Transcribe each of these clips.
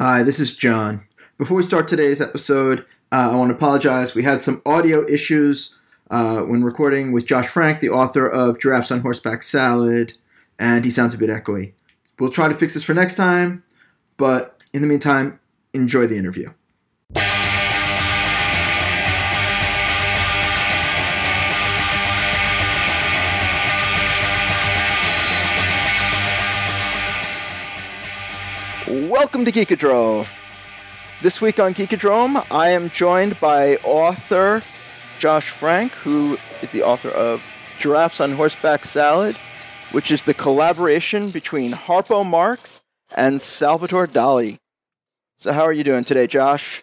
Hi, this is John. Before we start today's episode, uh, I want to apologize. We had some audio issues uh, when recording with Josh Frank, the author of Giraffes on Horseback Salad, and he sounds a bit echoey. We'll try to fix this for next time, but in the meantime, enjoy the interview. Welcome to Geekadrome. This week on Geekadrome, I am joined by author Josh Frank, who is the author of Giraffes on Horseback Salad, which is the collaboration between Harpo Marx and Salvador Dali. So, how are you doing today, Josh?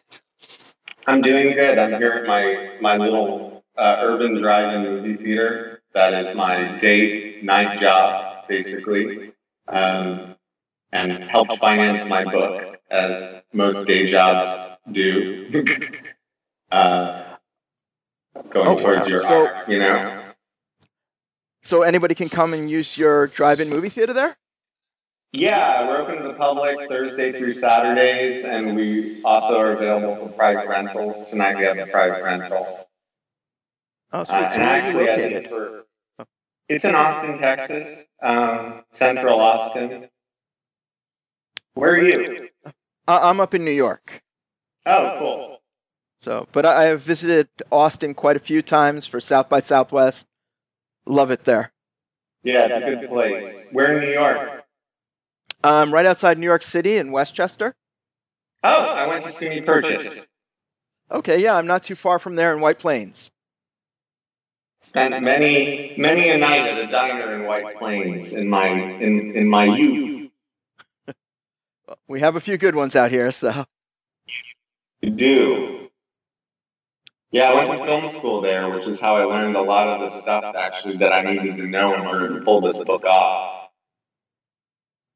I'm doing good. I'm here at my my little uh, urban drive-in movie theater. That is my day night job, basically, um, and help finance my book, as most day jobs do. uh, going Oh, towards wow. your So- art, you know. So, anybody can come and use your drive in movie theater there? Yeah, we're open to the public Thursday through Saturdays, and we also are available for private rentals. Tonight we have a private rental. Oh, Uh, sweet. So, and where are you I did located? for. It's in Austin, Texas, um, Central Austin. Where are you? I- I'm up in New York. Oh, cool. So, but I I have visited Austin quite a few times for South by Southwest. Love it there. Yeah, it's a good place. Where in New York? Um, right outside New York City in Westchester. Oh, I went to SUNY Purchase. Okay, yeah, I'm not too far from there in White Plains. Spent many, many a night at a diner in White Plains in my in, in my youth. We have a few good ones out here, so You do. Yeah, I went to film school there, which is how I learned a lot of the stuff actually that I needed to know in order to pull this book off.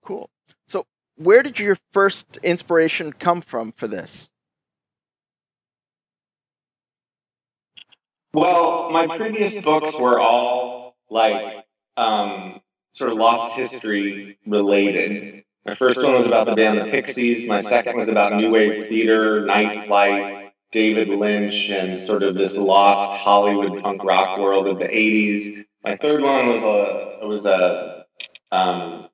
cool. So, where did your first inspiration come from for this? Well, my previous books were all like um, sort of lost history related. My first one was about the band The Pixies. My second was about New Wave Theater, Night Flight, David Lynch, and sort of this lost Hollywood punk rock world of the '80s. My third one was a was a um,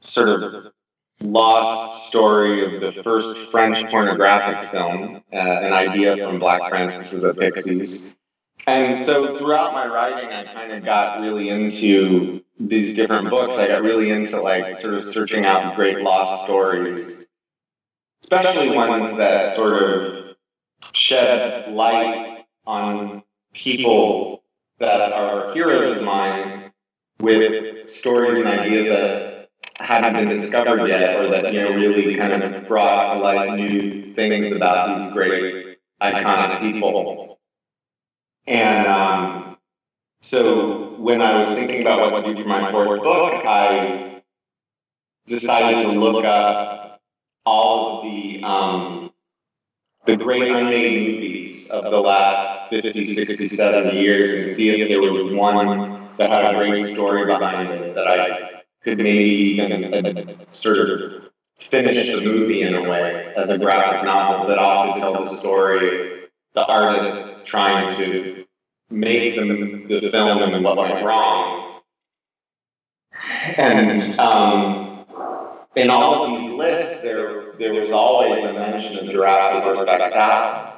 sort of lost story of the first French pornographic film, uh, an idea from Black Francis of the Pixies. And so throughout my writing, I kind of got really into these different books. I got really into like sort of searching out great lost stories, especially ones that sort of shed light on people that are heroes of mine with stories and ideas that hadn't been discovered yet, or that you know really kind of brought to light new things about these great iconic people. And um, so when I was thinking about what to do for my fourth book, I decided to look up all of the um, the great unmade movies of the last 50, 60, 70 years and see if there was one that had a great story behind it that I could maybe even uh, sort of finish the movie in a way as a graphic novel that also tells the story the artist trying to make the, the film and what went wrong. And um, in all of these lists, there, there was always a mention of of Horseback Salad.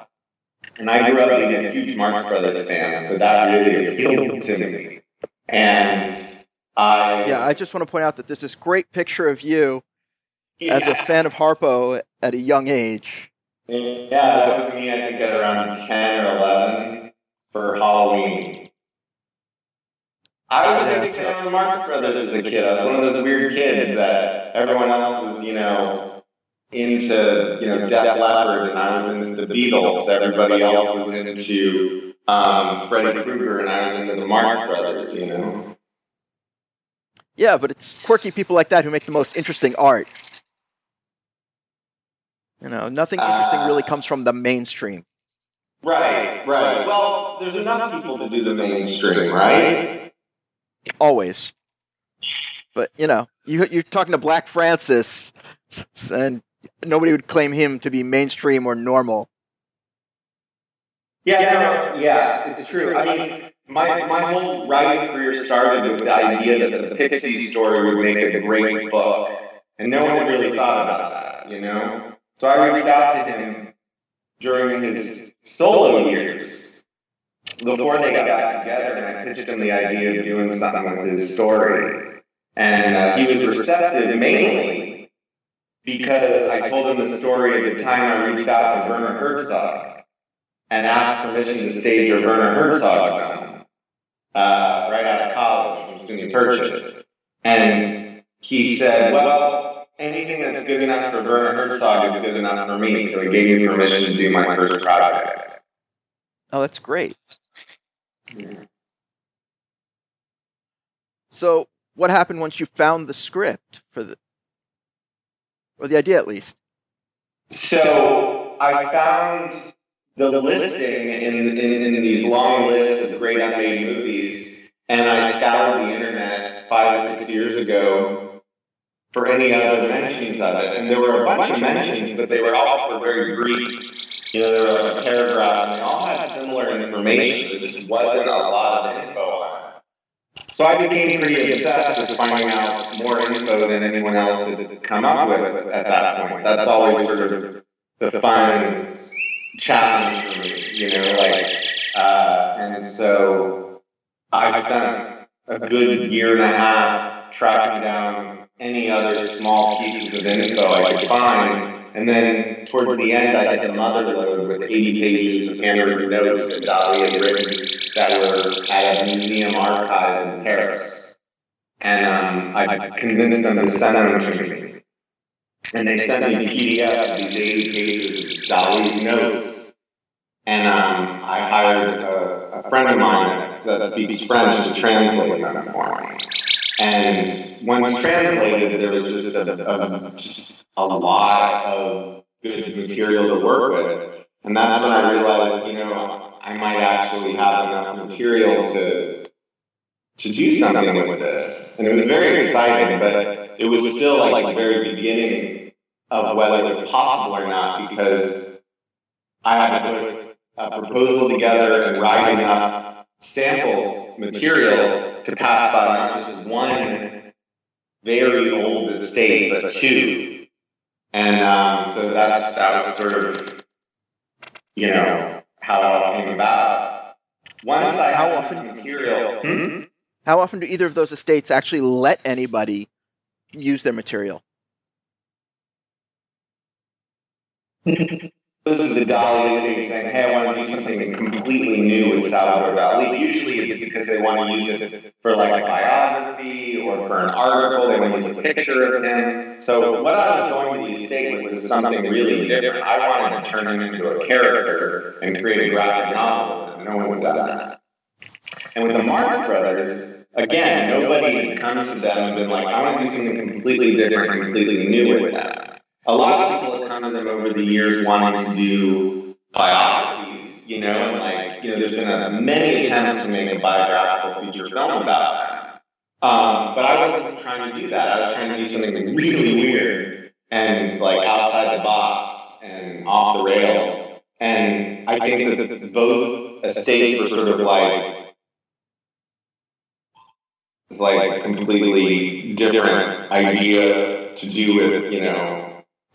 And I grew up being a huge Marx Brothers fan, so that really appealed to me. And I. Yeah, I just want to point out that there's this great picture of you as a fan of Harpo at a young age. Yeah, that was me, I think, at around 10 or 11 for Halloween. I was a Yeah, big so- fan of the Marx Brothers as a kid. I was one of those weird kids that everyone else was, you know, into, you know, Def Leppard, and I was into the Beatles. Everybody else was into um, Freddie Krueger, and I was into the Marx Brothers, you know. Yeah, but it's quirky people like that who make the most interesting art. You know, nothing interesting really Uh, comes from the mainstream. Right, right. Well, there's enough people to do the mainstream, right? Always. But you know, you you're talking to Black Francis, and nobody would claim him to be mainstream or normal. Yeah, no, yeah, it's true. I mean, my, my whole writing career started with the idea that the Pixies story would make a great book, and no one really thought about that, you know? So I reached out to him during his solo years, before they got back together, and I pitched him the idea of doing something with his story. And uh, he was receptive mainly because I told him the story at the time I reached out to Werner Herzog and asked permission to stage a Werner Herzog film uh, right out of college from SUNY Purchase. And he said, well, anything that's good enough for Werner Herzog is good enough for me. So he gave me permission to do my first project. Oh, that's great. So, what happened once you found the script for the, or the idea at least? So I found the listing in, in, in these long lists of great unmade movies, and I scoured the internet five or six years ago for any other mentions of it. And there were a bunch of mentions, but they were all were very brief. You know, there were a paragraph, and they all had similar information. There just wasn't a lot of info on it. So I became pretty obsessed with finding out more info than anyone else had come up with at that point. That's always sort of the fun challenge for me, you know, like, uh, and so I spent a good year and a half tracking down any other small pieces of info I could find. And then towards the end, I had the mother load with 80 pages of handwritten notes that Dali had written that were at a museum archive in Paris. And um, I convinced them to send them to me. And they sent me PDF of these 80 pages of Dali's notes. And um, I hired a, a, friend of mine that, that speaks French to translate them for me. And once translated, there was just a, a, a lot of good material to work with. And that's when I realized, you know, I might actually have enough material to to do something with this. And it was very exciting, but it was still like the very beginning of whether it was possible or not because I had to put a proposal together and write enough sample material to pass by not just one very old estate, but two. And um, so that's that was sort of you know how it all came about. Once I How often- material, hmm? How often do either of those estates actually let anybody use their material? this is the Dali estate saying, "Hey, I want to do something completely new with Salvador Dali." Usually, it's because they want to use it for like a biography or for an article. They want to use a picture of him. So, what I was going to the estate with was something really different. I wanted to turn him into a character and create a graphic novel, and no one had done that. And with the Marx Brothers, again, nobody had come to them and been like, "I want to do something completely different, completely new with that." A lot of people have come to them over the years wanting to do biographies, you know, and like, you know, there's been a, many attempts to make a biographical feature film about them. Um, but I wasn't trying to do that. I was trying to do something really weird and like outside the box and off the rails. And I think that both estates were sort of like it's like a completely different idea to do with, you know,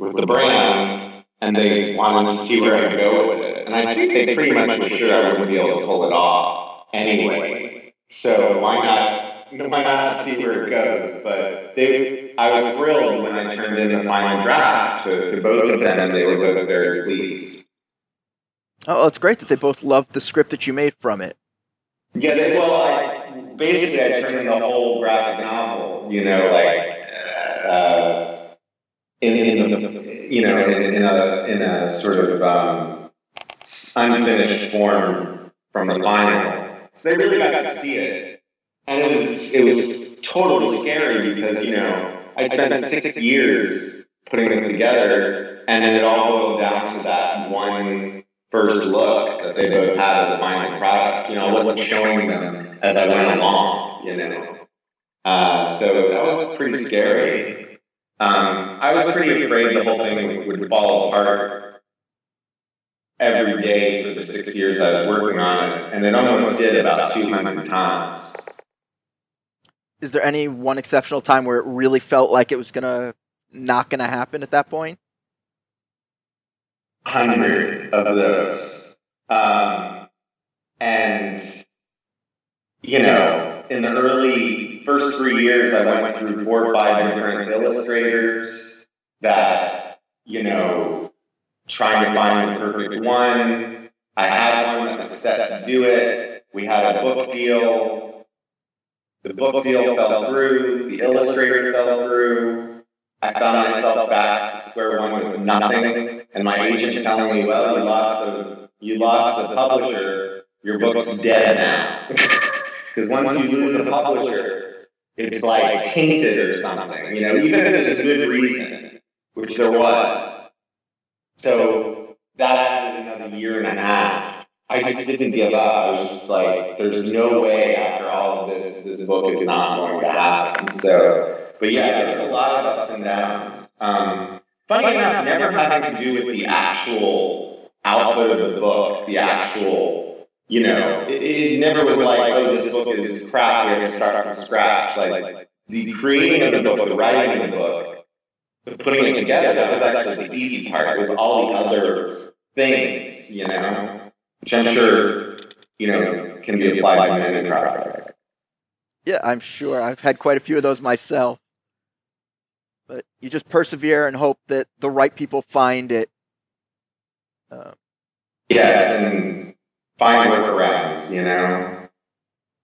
with the brand, and they wanted to see where I'd go with it. And I think they pretty much were sure I wouldn't be able to pull it off anyway. So why not? Why not see where it goes? But they, I was thrilled when I turned in the final draft to, to both of them, and they were both very pleased. Oh, it's great that they both loved the script that you made from it. Yeah, they, well, I, basically, I turned in the whole graphic novel. You know, like. Uh, in, in you know in, in, a in a sort of um, unfinished form from the final. So they really got to see it, and it was it was totally scary because you know I spent six years putting this together, and then it all boiled down to that one first look that they both had of the final product. You know, I wasn't showing them as I went along. You know, uh, so that was pretty scary. Um, I was pretty afraid the whole thing would, fall apart every day for the six years I was working on it, and it almost did about 200 times. Is there any one exceptional time where it really felt like it was gonna not gonna happen at that point? Hundred of those, um, and you know, in the early first three years, I went through four or five different illustrators that you know, trying to find the perfect one. I had one that was set to do it. We had a book deal. The book deal fell through. The illustrator fell through. I found myself back to square one with nothing, and my agent telling me, "Well, you lost a you lost a publisher. Your book's dead now." Because once you lose a publisher, it's like tainted or something. You know, even if there's a good reason, which there was. So that added another year and a half. I just didn't give up. I was just like, there's no way after all of this, this book is not going to happen. So, but yeah, there's a lot of ups and downs. Um, funny enough, never having to do with the actual output of the book, the actual, you know, it, it never was like, oh, this book is crap, we have to start from scratch. Like, the creating of the book, the writing of the book, the putting it together, that was actually the easy part. It was all the other things, you know which I'm sure you know can be applied to many projects. Yeah, I'm sure. I've had quite a few of those myself. But you just persevere and hope that the right people find it. Uh, yes, and find workarounds, you know.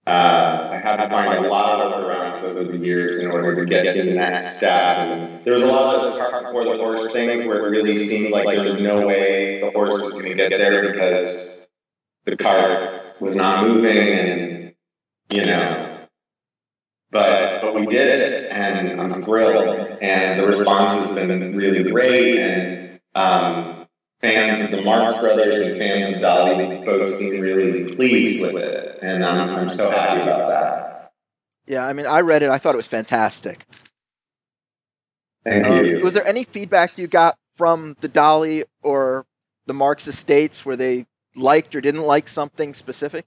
Uh, I had to find a lot of workarounds over the years in order to get to the next step. And there was a lot of those before the horse things where it really seemed like there was no way the horse was going to get there because the cart was not moving and you know but but we did it and I'm thrilled and the response has been really great and um, fans of the Marx Brothers and fans of Dali both seem really pleased with it and I'm, I'm so happy about that. Yeah, I mean I read it, I thought it was fantastic. Thank um, you. Was there any feedback you got from the Dali or the Marx estates where they liked or didn't like something specific?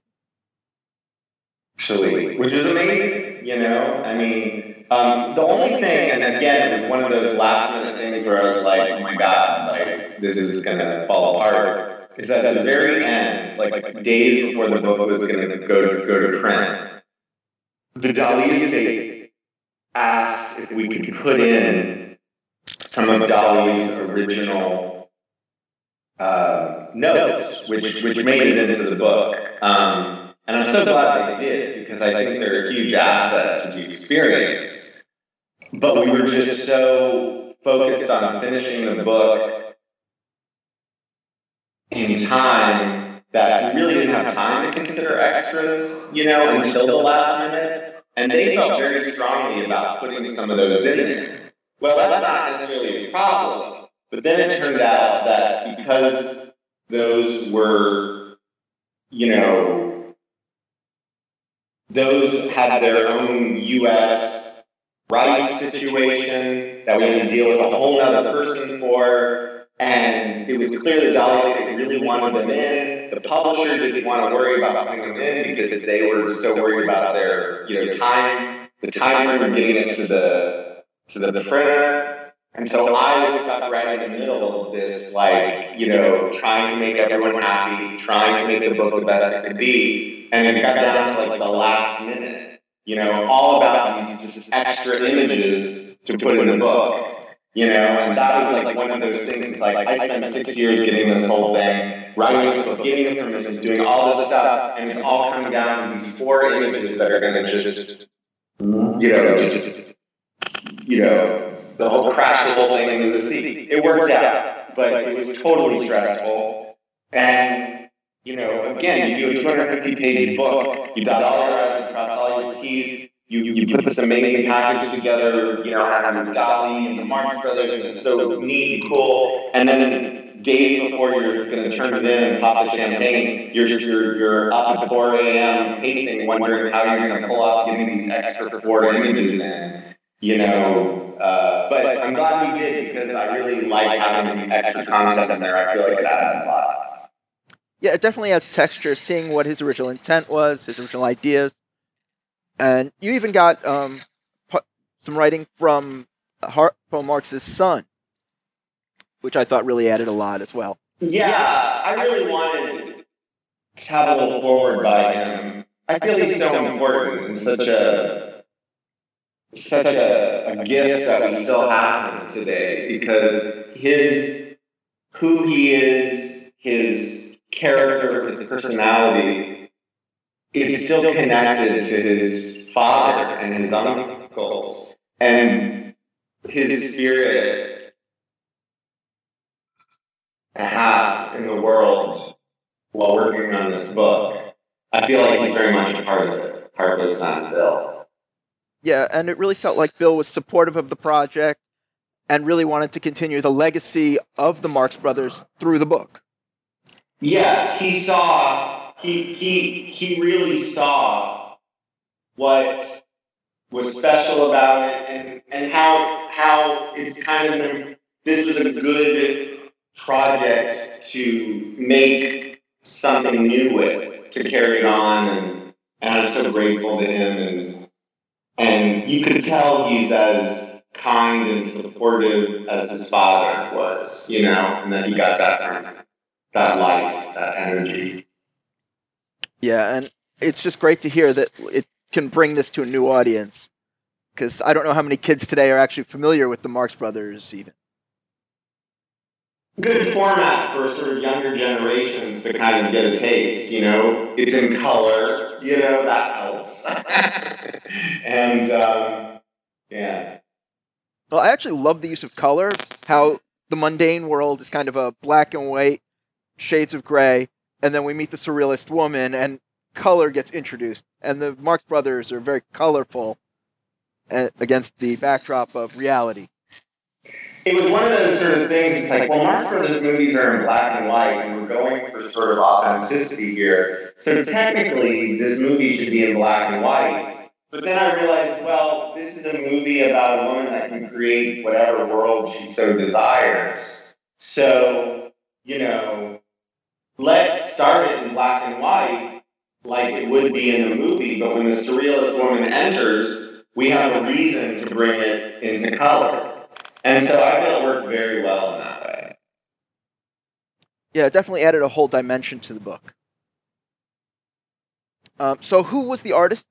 Actually, which is amazing. You know, I mean, um, the only thing, and again, it was one of those last minute things where I was like, oh my god, like this is gonna fall apart. Is that at the very end, like, like days before the book was gonna go to go to print, the Dali estate asked if we could put in some of Dali's original uh, notes, which, which made it into the book. Um, and I'm so glad they did because I think they're a huge asset to the experience. But we were just so focused on finishing the book in time that we really didn't have time to consider extras, you know, until the last minute. And they felt very strongly about putting some of those in there. Well, that's not necessarily a problem but then it turned out that because those were, you know, those had their own U.S. rights situation that we had to deal with a whole other person for, and it was clear that Dali really wanted them in. The publisher didn't want to worry about putting them in because they were so worried about their, you know, time, the time of getting it to the to the, the printer. And so I was stuck right in the middle of this, like, you know, trying to make everyone happy, trying to make the book the best it could be. And it got down to like the last minute, you know, all about these just extra images to put in the book. You know, and that was like one of those things. Like I spent six years getting this whole thing, writing this book, getting the permissions, doing all this stuff, and it's all coming down to these four images that are going to just, you know, just, you know, the whole crash the whole thing into the sea. It worked out, but it was totally stressful. And you know, again, you do a 250 page book, you dot all your I's across all your T's, you, you put this amazing package together, you know, having Dali and the Marx Brothers, and it's so neat and cool. And then days before you're going to turn it in and pop the champagne, you're, you're, you're up at 4 a.m. pacing, wondering how you're going to pull off getting these extra four images in. You know, uh, but I'm glad we did because I really like having the extra content in there. I feel like it adds a lot. Yeah, it definitely adds texture, seeing what his original intent was, his original ideas, and you even got um, some writing from Harpo Marx's son, which I thought really added a lot as well. Yeah, I really wanted a little foreword by him. I feel he's so important and such a such a, a gift that we still have today because his who he is, his character, his personality, is still connected to his father and his uncles and his spirit to have in the world while working on this book. I feel like he's very much a part of it, part of his son, Bill. Yeah, and it really felt like Bill was supportive of the project and really wanted to continue the legacy of the Marx Brothers through the book. Yes, he saw he he he really saw what was special about it and, and how how it's kind of this was a good project to make something new with, to carry it on and, and I'm so grateful to him and and you could tell he's as kind and supportive as his father was, you know, and that he got that that light, that energy. Yeah, and it's just great to hear that it can bring this to a new audience. Because I don't know how many kids today are actually familiar with the Marx Brothers, even. Good format for sort of younger generations to kind of get a taste, you know? It's in color, you know, that helps. and, um, yeah. Well, I actually love the use of color, how the mundane world is kind of a black and white, shades of gray, and then we meet the surrealist woman, and color gets introduced. And the Marx Brothers are very colorful uh, against the backdrop of reality. It was one of those sort of things. It's like, well, Marx Brothers movies are in black and white, and we're going for sort of authenticity here. So technically, this movie should be in black and white. But then I realized, well, this is a movie about a woman that can create whatever world she so desires. So, you know, let's start it in black and white, like it would be in the movie. But when the surrealist woman enters, we have a reason to bring it into color. And so I feel it worked very well in that way. Yeah, it definitely added a whole dimension to the book. Um, so, who was the artist?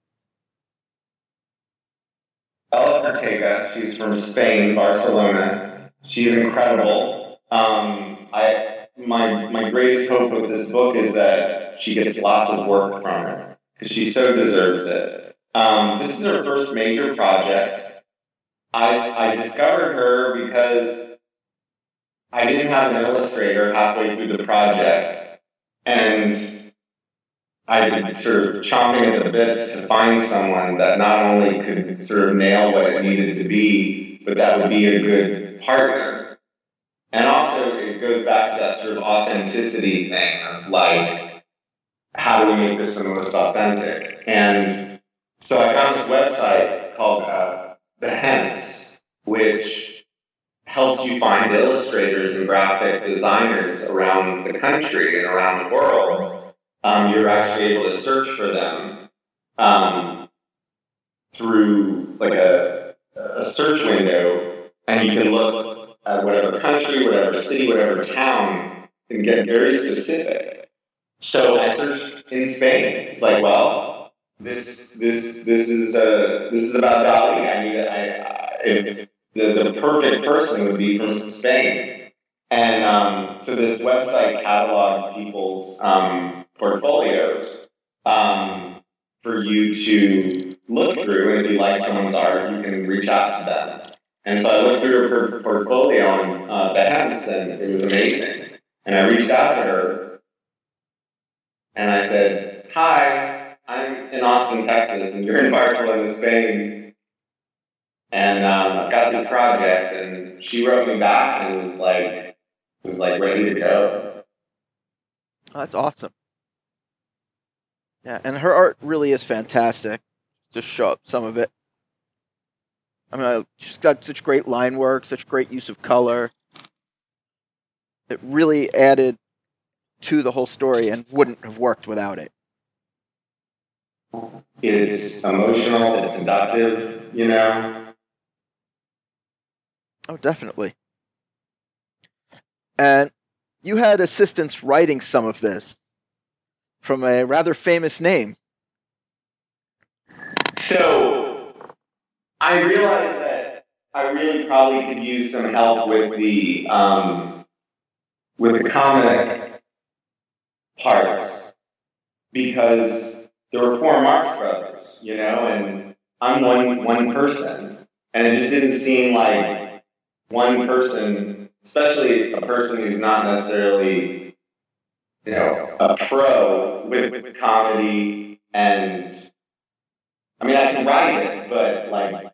Manuela Pertega. She's from Spain, Barcelona. She's incredible. Um, I my my greatest hope with this book is that she gets lots of work from her because she so deserves it. Um, this is her first major project. I I discovered her because I didn't have an illustrator halfway through the project, and I was sort of chomping at the bits to find someone that not only could sort of nail what it needed to be, but that would be a good partner. And it goes back to that sort of authenticity thing of like, how do we make this the most authentic? And so I found this website called uh, Behance, which helps you find illustrators and graphic designers around the country and around the world. Um, you're actually able to search for them um, through like a, a search window, and you can look at whatever country, whatever city, whatever town, and get very specific. So I searched in Spain. It's like, well, this this this is uh, this is about Dali. I need I, I if the, the perfect person would be from Spain. And um, so this website catalogs people's um, portfolios um, for you to look through. And if you like someone's art, you can reach out to them. And so I looked through her portfolio on uh, Behance, and it was amazing. And I reached out to her, and I said, "Hi, I'm in Austin, Texas, and you're in Barcelona, Spain." And um, I've got this project, and she wrote me back and was like, was like ready to go. Oh, that's awesome. Yeah, and her art really is fantastic. Just show up some of it. I mean, I just got such great line work, such great use of color. It really added to the whole story and wouldn't have worked without it. It's emotional, it's seductive, you know? Oh, definitely. And you had assistance writing some of this from a rather famous name. So I realized that I really probably could use some help with the um, with the comic parts because there were four Marx brothers, you know, and I'm one one person, and it just didn't seem like one person, especially a person who's not necessarily, you know, a pro with, with comedy and. I mean, I can write it, but like,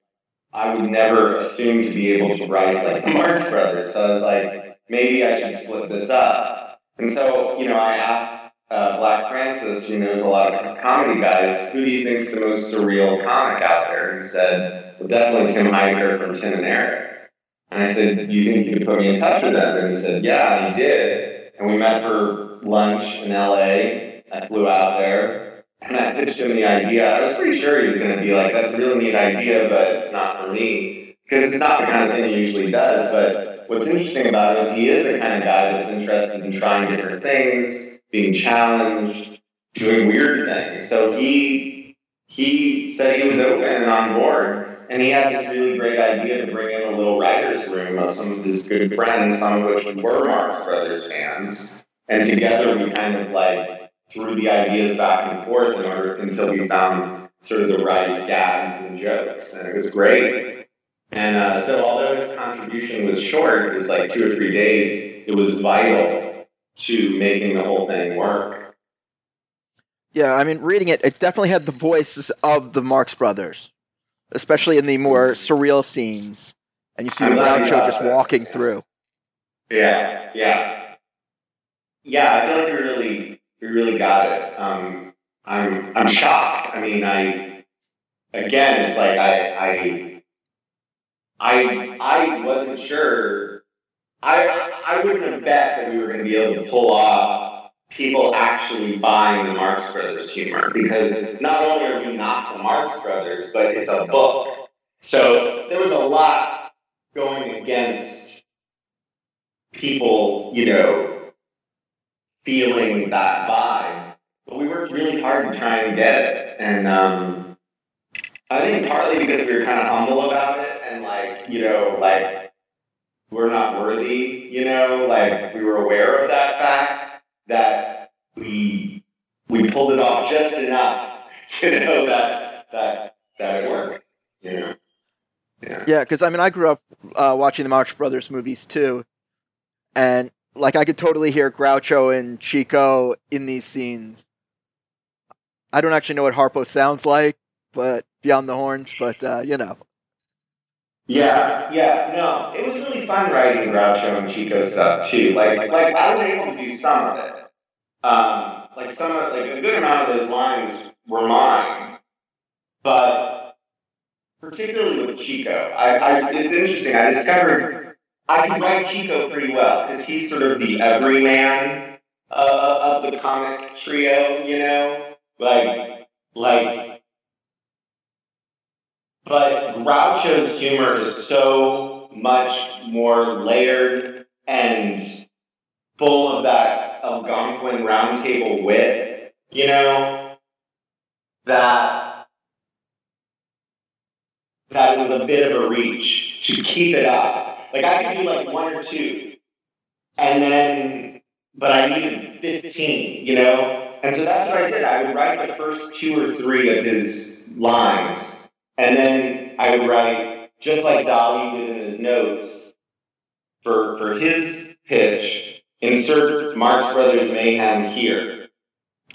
I would never assume to be able to write like the Marx Brothers. So I was like, maybe I should split this up. And so, you know, I asked uh, Black Francis, who knows a lot of comedy guys, who do you think's the most surreal comic out there? And he said, well, definitely Tim Heidecker from Tim and Eric. And I said, do you think you could put me in touch with them? And he said, yeah, he did. And we met for lunch in LA. I flew out there. And I pitched him the idea. I was pretty sure he was going to be like, that's a really neat idea, but it's not for me. Because it's not the kind of thing he usually does. But what's interesting about it is he is the kind of guy that's interested in trying different things, being challenged, doing weird things. So he he said he was open and on board. And he had this really great idea to bring in a little writer's room of some of his good friends, some of which were Marx Brothers fans. And together we kind of like threw the ideas back and forth in order until we found sort of the right gags and jokes, and it was great. And uh, so, although his contribution was short, it was like two or three days. It was vital to making the whole thing work. Yeah, I mean, reading it, it definitely had the voices of the Marx Brothers, especially in the more surreal scenes. And you see Groucho just walking yeah. through. Yeah, yeah, yeah. I feel like we really we really got it. Um, I'm I'm shocked. I mean, I again, it's like I I I I wasn't sure. I I wouldn't have bet that we were going to be able to pull off people actually buying the Marx Brothers humor because not only are we not the Marx Brothers, but it's a book. So there was a lot going against people, you know, feeling that vibe. But we worked really hard to try and get it. And um, I think partly because we were kind of humble about it and like, you know, like we're not worthy, you know, like we were aware of that fact that we we pulled it off just enough, you know, that that that it worked, you know. Yeah. Yeah, because I mean, I grew up uh, watching the Marx Brothers movies too, and like I could totally hear Groucho and Chico in these scenes. I don't actually know what Harpo sounds like, but beyond the horns, but uh, you know. Yeah, yeah, no, it was really fun writing Groucho and Chico stuff too. Like, like I was able to do some of it. Um, like some of, like a good amount of those lines were mine, but particularly with Chico, I, I it's interesting. I discovered I can write Chico pretty well because he's sort of the everyman uh, of the comic trio, you know, like like. But Groucho's humor is so much more layered and full of that Algonquin roundtable wit, you know, that that was a bit of a reach to keep it up like I could do like one or two, and then, but I needed fifteen, you know. And so that's what I did. I would write the first two or three of his lines, and then I would write just like Dali did in his notes for for his pitch. Insert Marx Brothers mayhem here.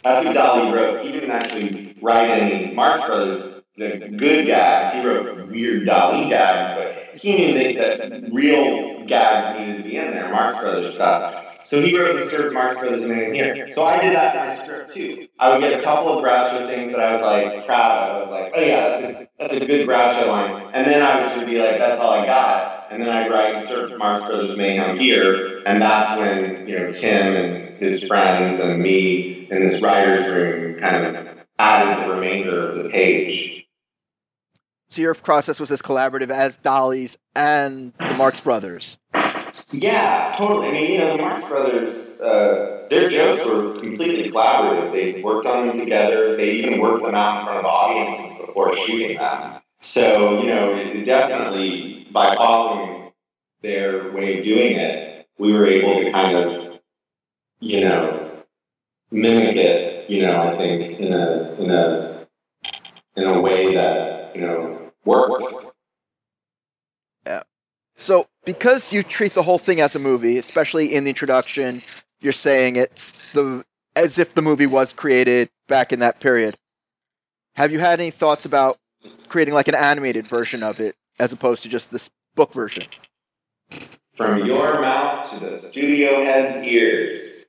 That's what Dali wrote. He didn't actually write any Marx Brothers the good gags. He wrote weird Dali gags, but he knew that, that real gags needed to be in there, Marx Brothers stuff. So he wrote the Serge Marx Brothers name here. So I did that in my script too. I would get a couple of Groucho things that I was like proud of. I was like, oh yeah, that's a, that's a good Groucho line. And then I would just be like, that's all I got. And then I'd write Serge Marx Brothers Mayhem here. And that's when, you know, Tim and his friends and me in this writer's room kind of added the remainder of the page. So your process was as collaborative as Dali's and the Marx Brothers. Yeah, totally. I mean, you know, the Marx Brothers, uh, their jokes were completely collaborative. They worked on them together. They even worked them out in front of audiences before shooting them. So, you know, definitely by following their way of doing it, we were able to kind of, you know, mimic it. You know, I think in a in a in a way that you know worked. Yeah. So, because you treat the whole thing as a movie, especially in the introduction, you're saying it's the as if the movie was created back in that period. Have you had any thoughts about creating like an animated version of it as opposed to just this book version? From your mouth to the studio head's ears.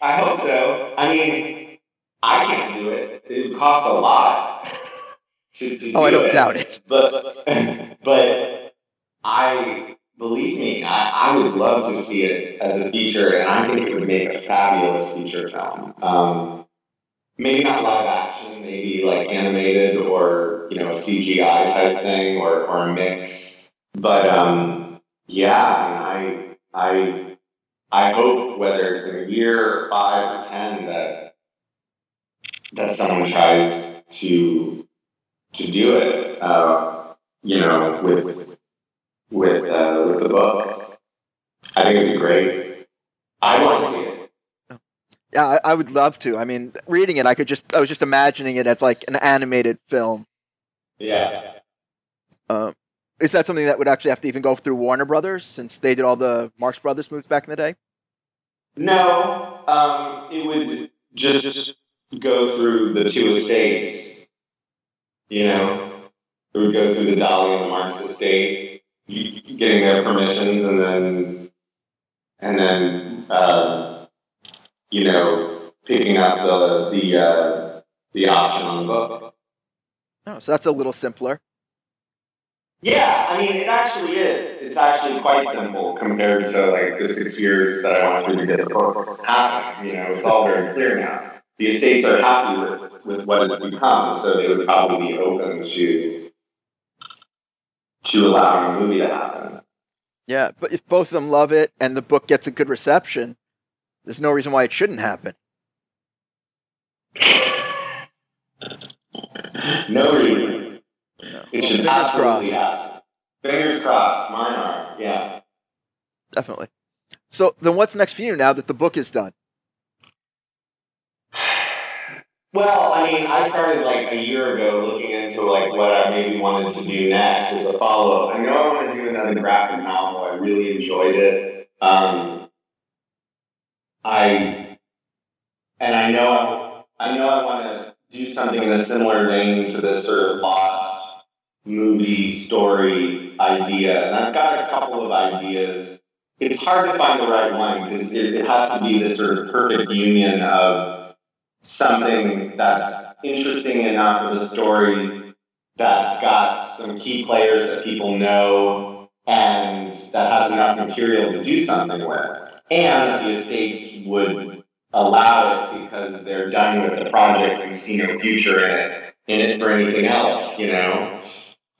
I hope so. I mean, I can't do it. It would cost a lot. To, to oh, I don't it. doubt it. But but I believe me, I, I would love to see it as a feature, and I think it would make a fabulous feature film. Um, maybe not live action, maybe like animated or you know a CGI type thing or, or a mix. But um, yeah, I mean, I I I hope whether it's in a year or five or ten that that someone tries to to do it. Uh, you know, with with uh, with the book. I think it'd be great. I want to see it. Yeah, I, I would love to. I mean, reading it, I could just I was just imagining it as like an animated film. Yeah. Um, is that something that would actually have to even go through Warner Brothers since they did all the Marx Brothers movies back in the day? No, um, it would just go through the two estates. You know, it would go through the Dali and the Marx estate, getting their permissions, and then and then uh, you know picking up the the uh, the option on the book. Oh, so that's a little simpler. Yeah, I mean, it actually is. It's actually quite simple compared to like the six years that I went through to get the book happen. You know, it's all very clear now. The estates are happy with, with what it's become, so they would probably be open to to allowing a movie to happen. Yeah, but if both of them love it and the book gets a good reception, there's no reason why it shouldn't happen. no reason. No. It should Fingers absolutely crossed. happen. Fingers crossed. Mine are. Yeah. Definitely. So then, what's next for you now that the book is done? Well, I mean, I started like a year ago looking into like what I maybe wanted to do next as a follow up. I know I want to do another graphic novel. I really enjoyed it. Um, I and I know I, know I want to do something in a similar vein to this sort of lost movie story idea, and I've got a couple of ideas. It's hard to find the right one because it, it has to be this sort of perfect union of something that's interesting enough of a story that's got some key players that people know and that has enough material to do something with. And the estates would allow it because they're done with the project and see no future in it, in it for anything else, you know?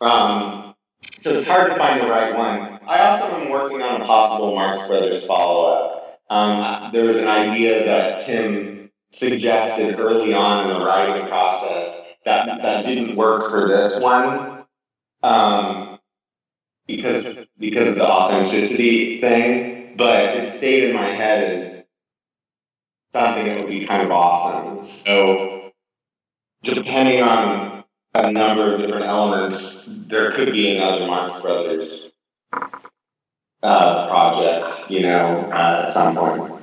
Um, so it's hard to find the right one. I also am working on a possible Marx Brothers follow up. Um, there was an idea that Tim suggested early on in the writing process that that didn't work for this one um, because because of the authenticity thing, but it stayed in my head as something that would be kind of awesome. So depending on a number of different elements, there could be another Marx Brothers uh, project, you know, uh, at some point.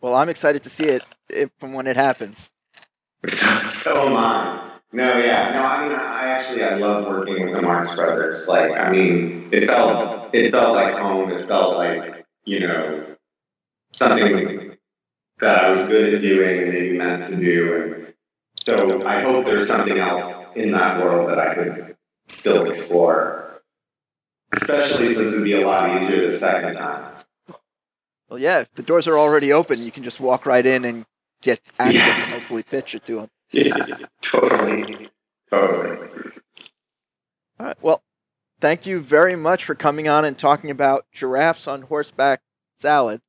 Well, I'm excited to see it if, from when it happens. so am I. No, yeah, no. I mean, I actually I love working with the Marx Brothers. Like, I mean, it felt it felt like home. It felt like you know, something that I was good at doing and maybe meant to do. And so I hope there's something else in that world that I could still explore, especially since it'd be a lot easier the second time. Well, yeah, if the doors are already open, you can just walk right in and get access Yeah. and hopefully pitch it to them. Yeah, totally. Totally. All right. Well, thank you very much for coming on and talking about giraffes on horseback salad.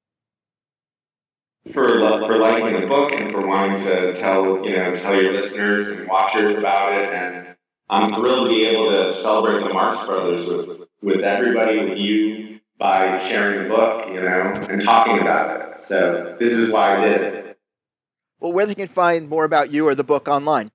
For, lo- for liking the book and for wanting to tell, you know, tell your listeners and watchers about it. And I'm thrilled to be able to celebrate the Marx Brothers with, with everybody, with you, by sharing the book, you know, and talking about it. So this is why I did it. Well, where they can find more about you or the book online.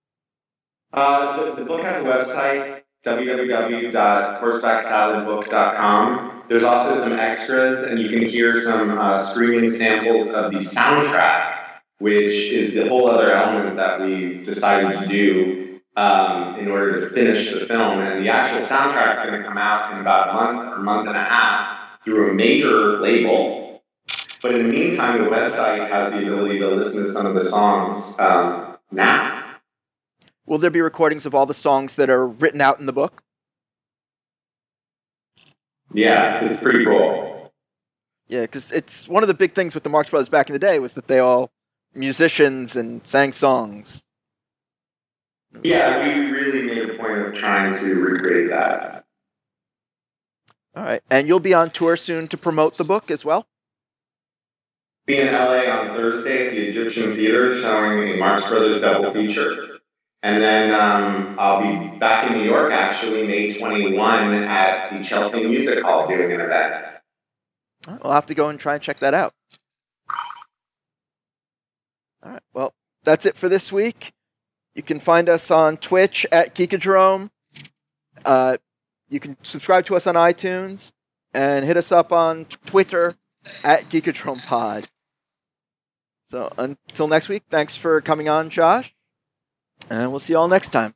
Uh, the, the book has a website, www.horsebacksaladbook.com. There's also some extras, and you can hear some uh, screaming samples of the soundtrack, which is the whole other element that we decided to do um, in order to finish the film. And the actual soundtrack is going to come out in about a month or month and a half through a major label. But in the meantime, the website has the ability to listen to some of the songs um, now. Will there be recordings of all the songs that are written out in the book? Yeah, it's pretty cool. Yeah, because it's one of the big things with the Marx Brothers back in the day was that they all musicians and sang songs. Yeah, we really made a point of trying to recreate that. All right, and you'll be on tour soon to promote the book as well. Be in LA on Thursday at the Egyptian Theater showing the Marx Brothers double feature. And then um, I'll be back in New York actually May 21 at the Chelsea Music Hall doing an event. Right, I'll have to go and try and check that out. All right, well, that's it for this week. You can find us on Twitch at Geekadrome. Uh, you can subscribe to us on iTunes and hit us up on Twitter at Geekadrome Pod. So until next week, thanks for coming on, Josh, and we'll see you all next time.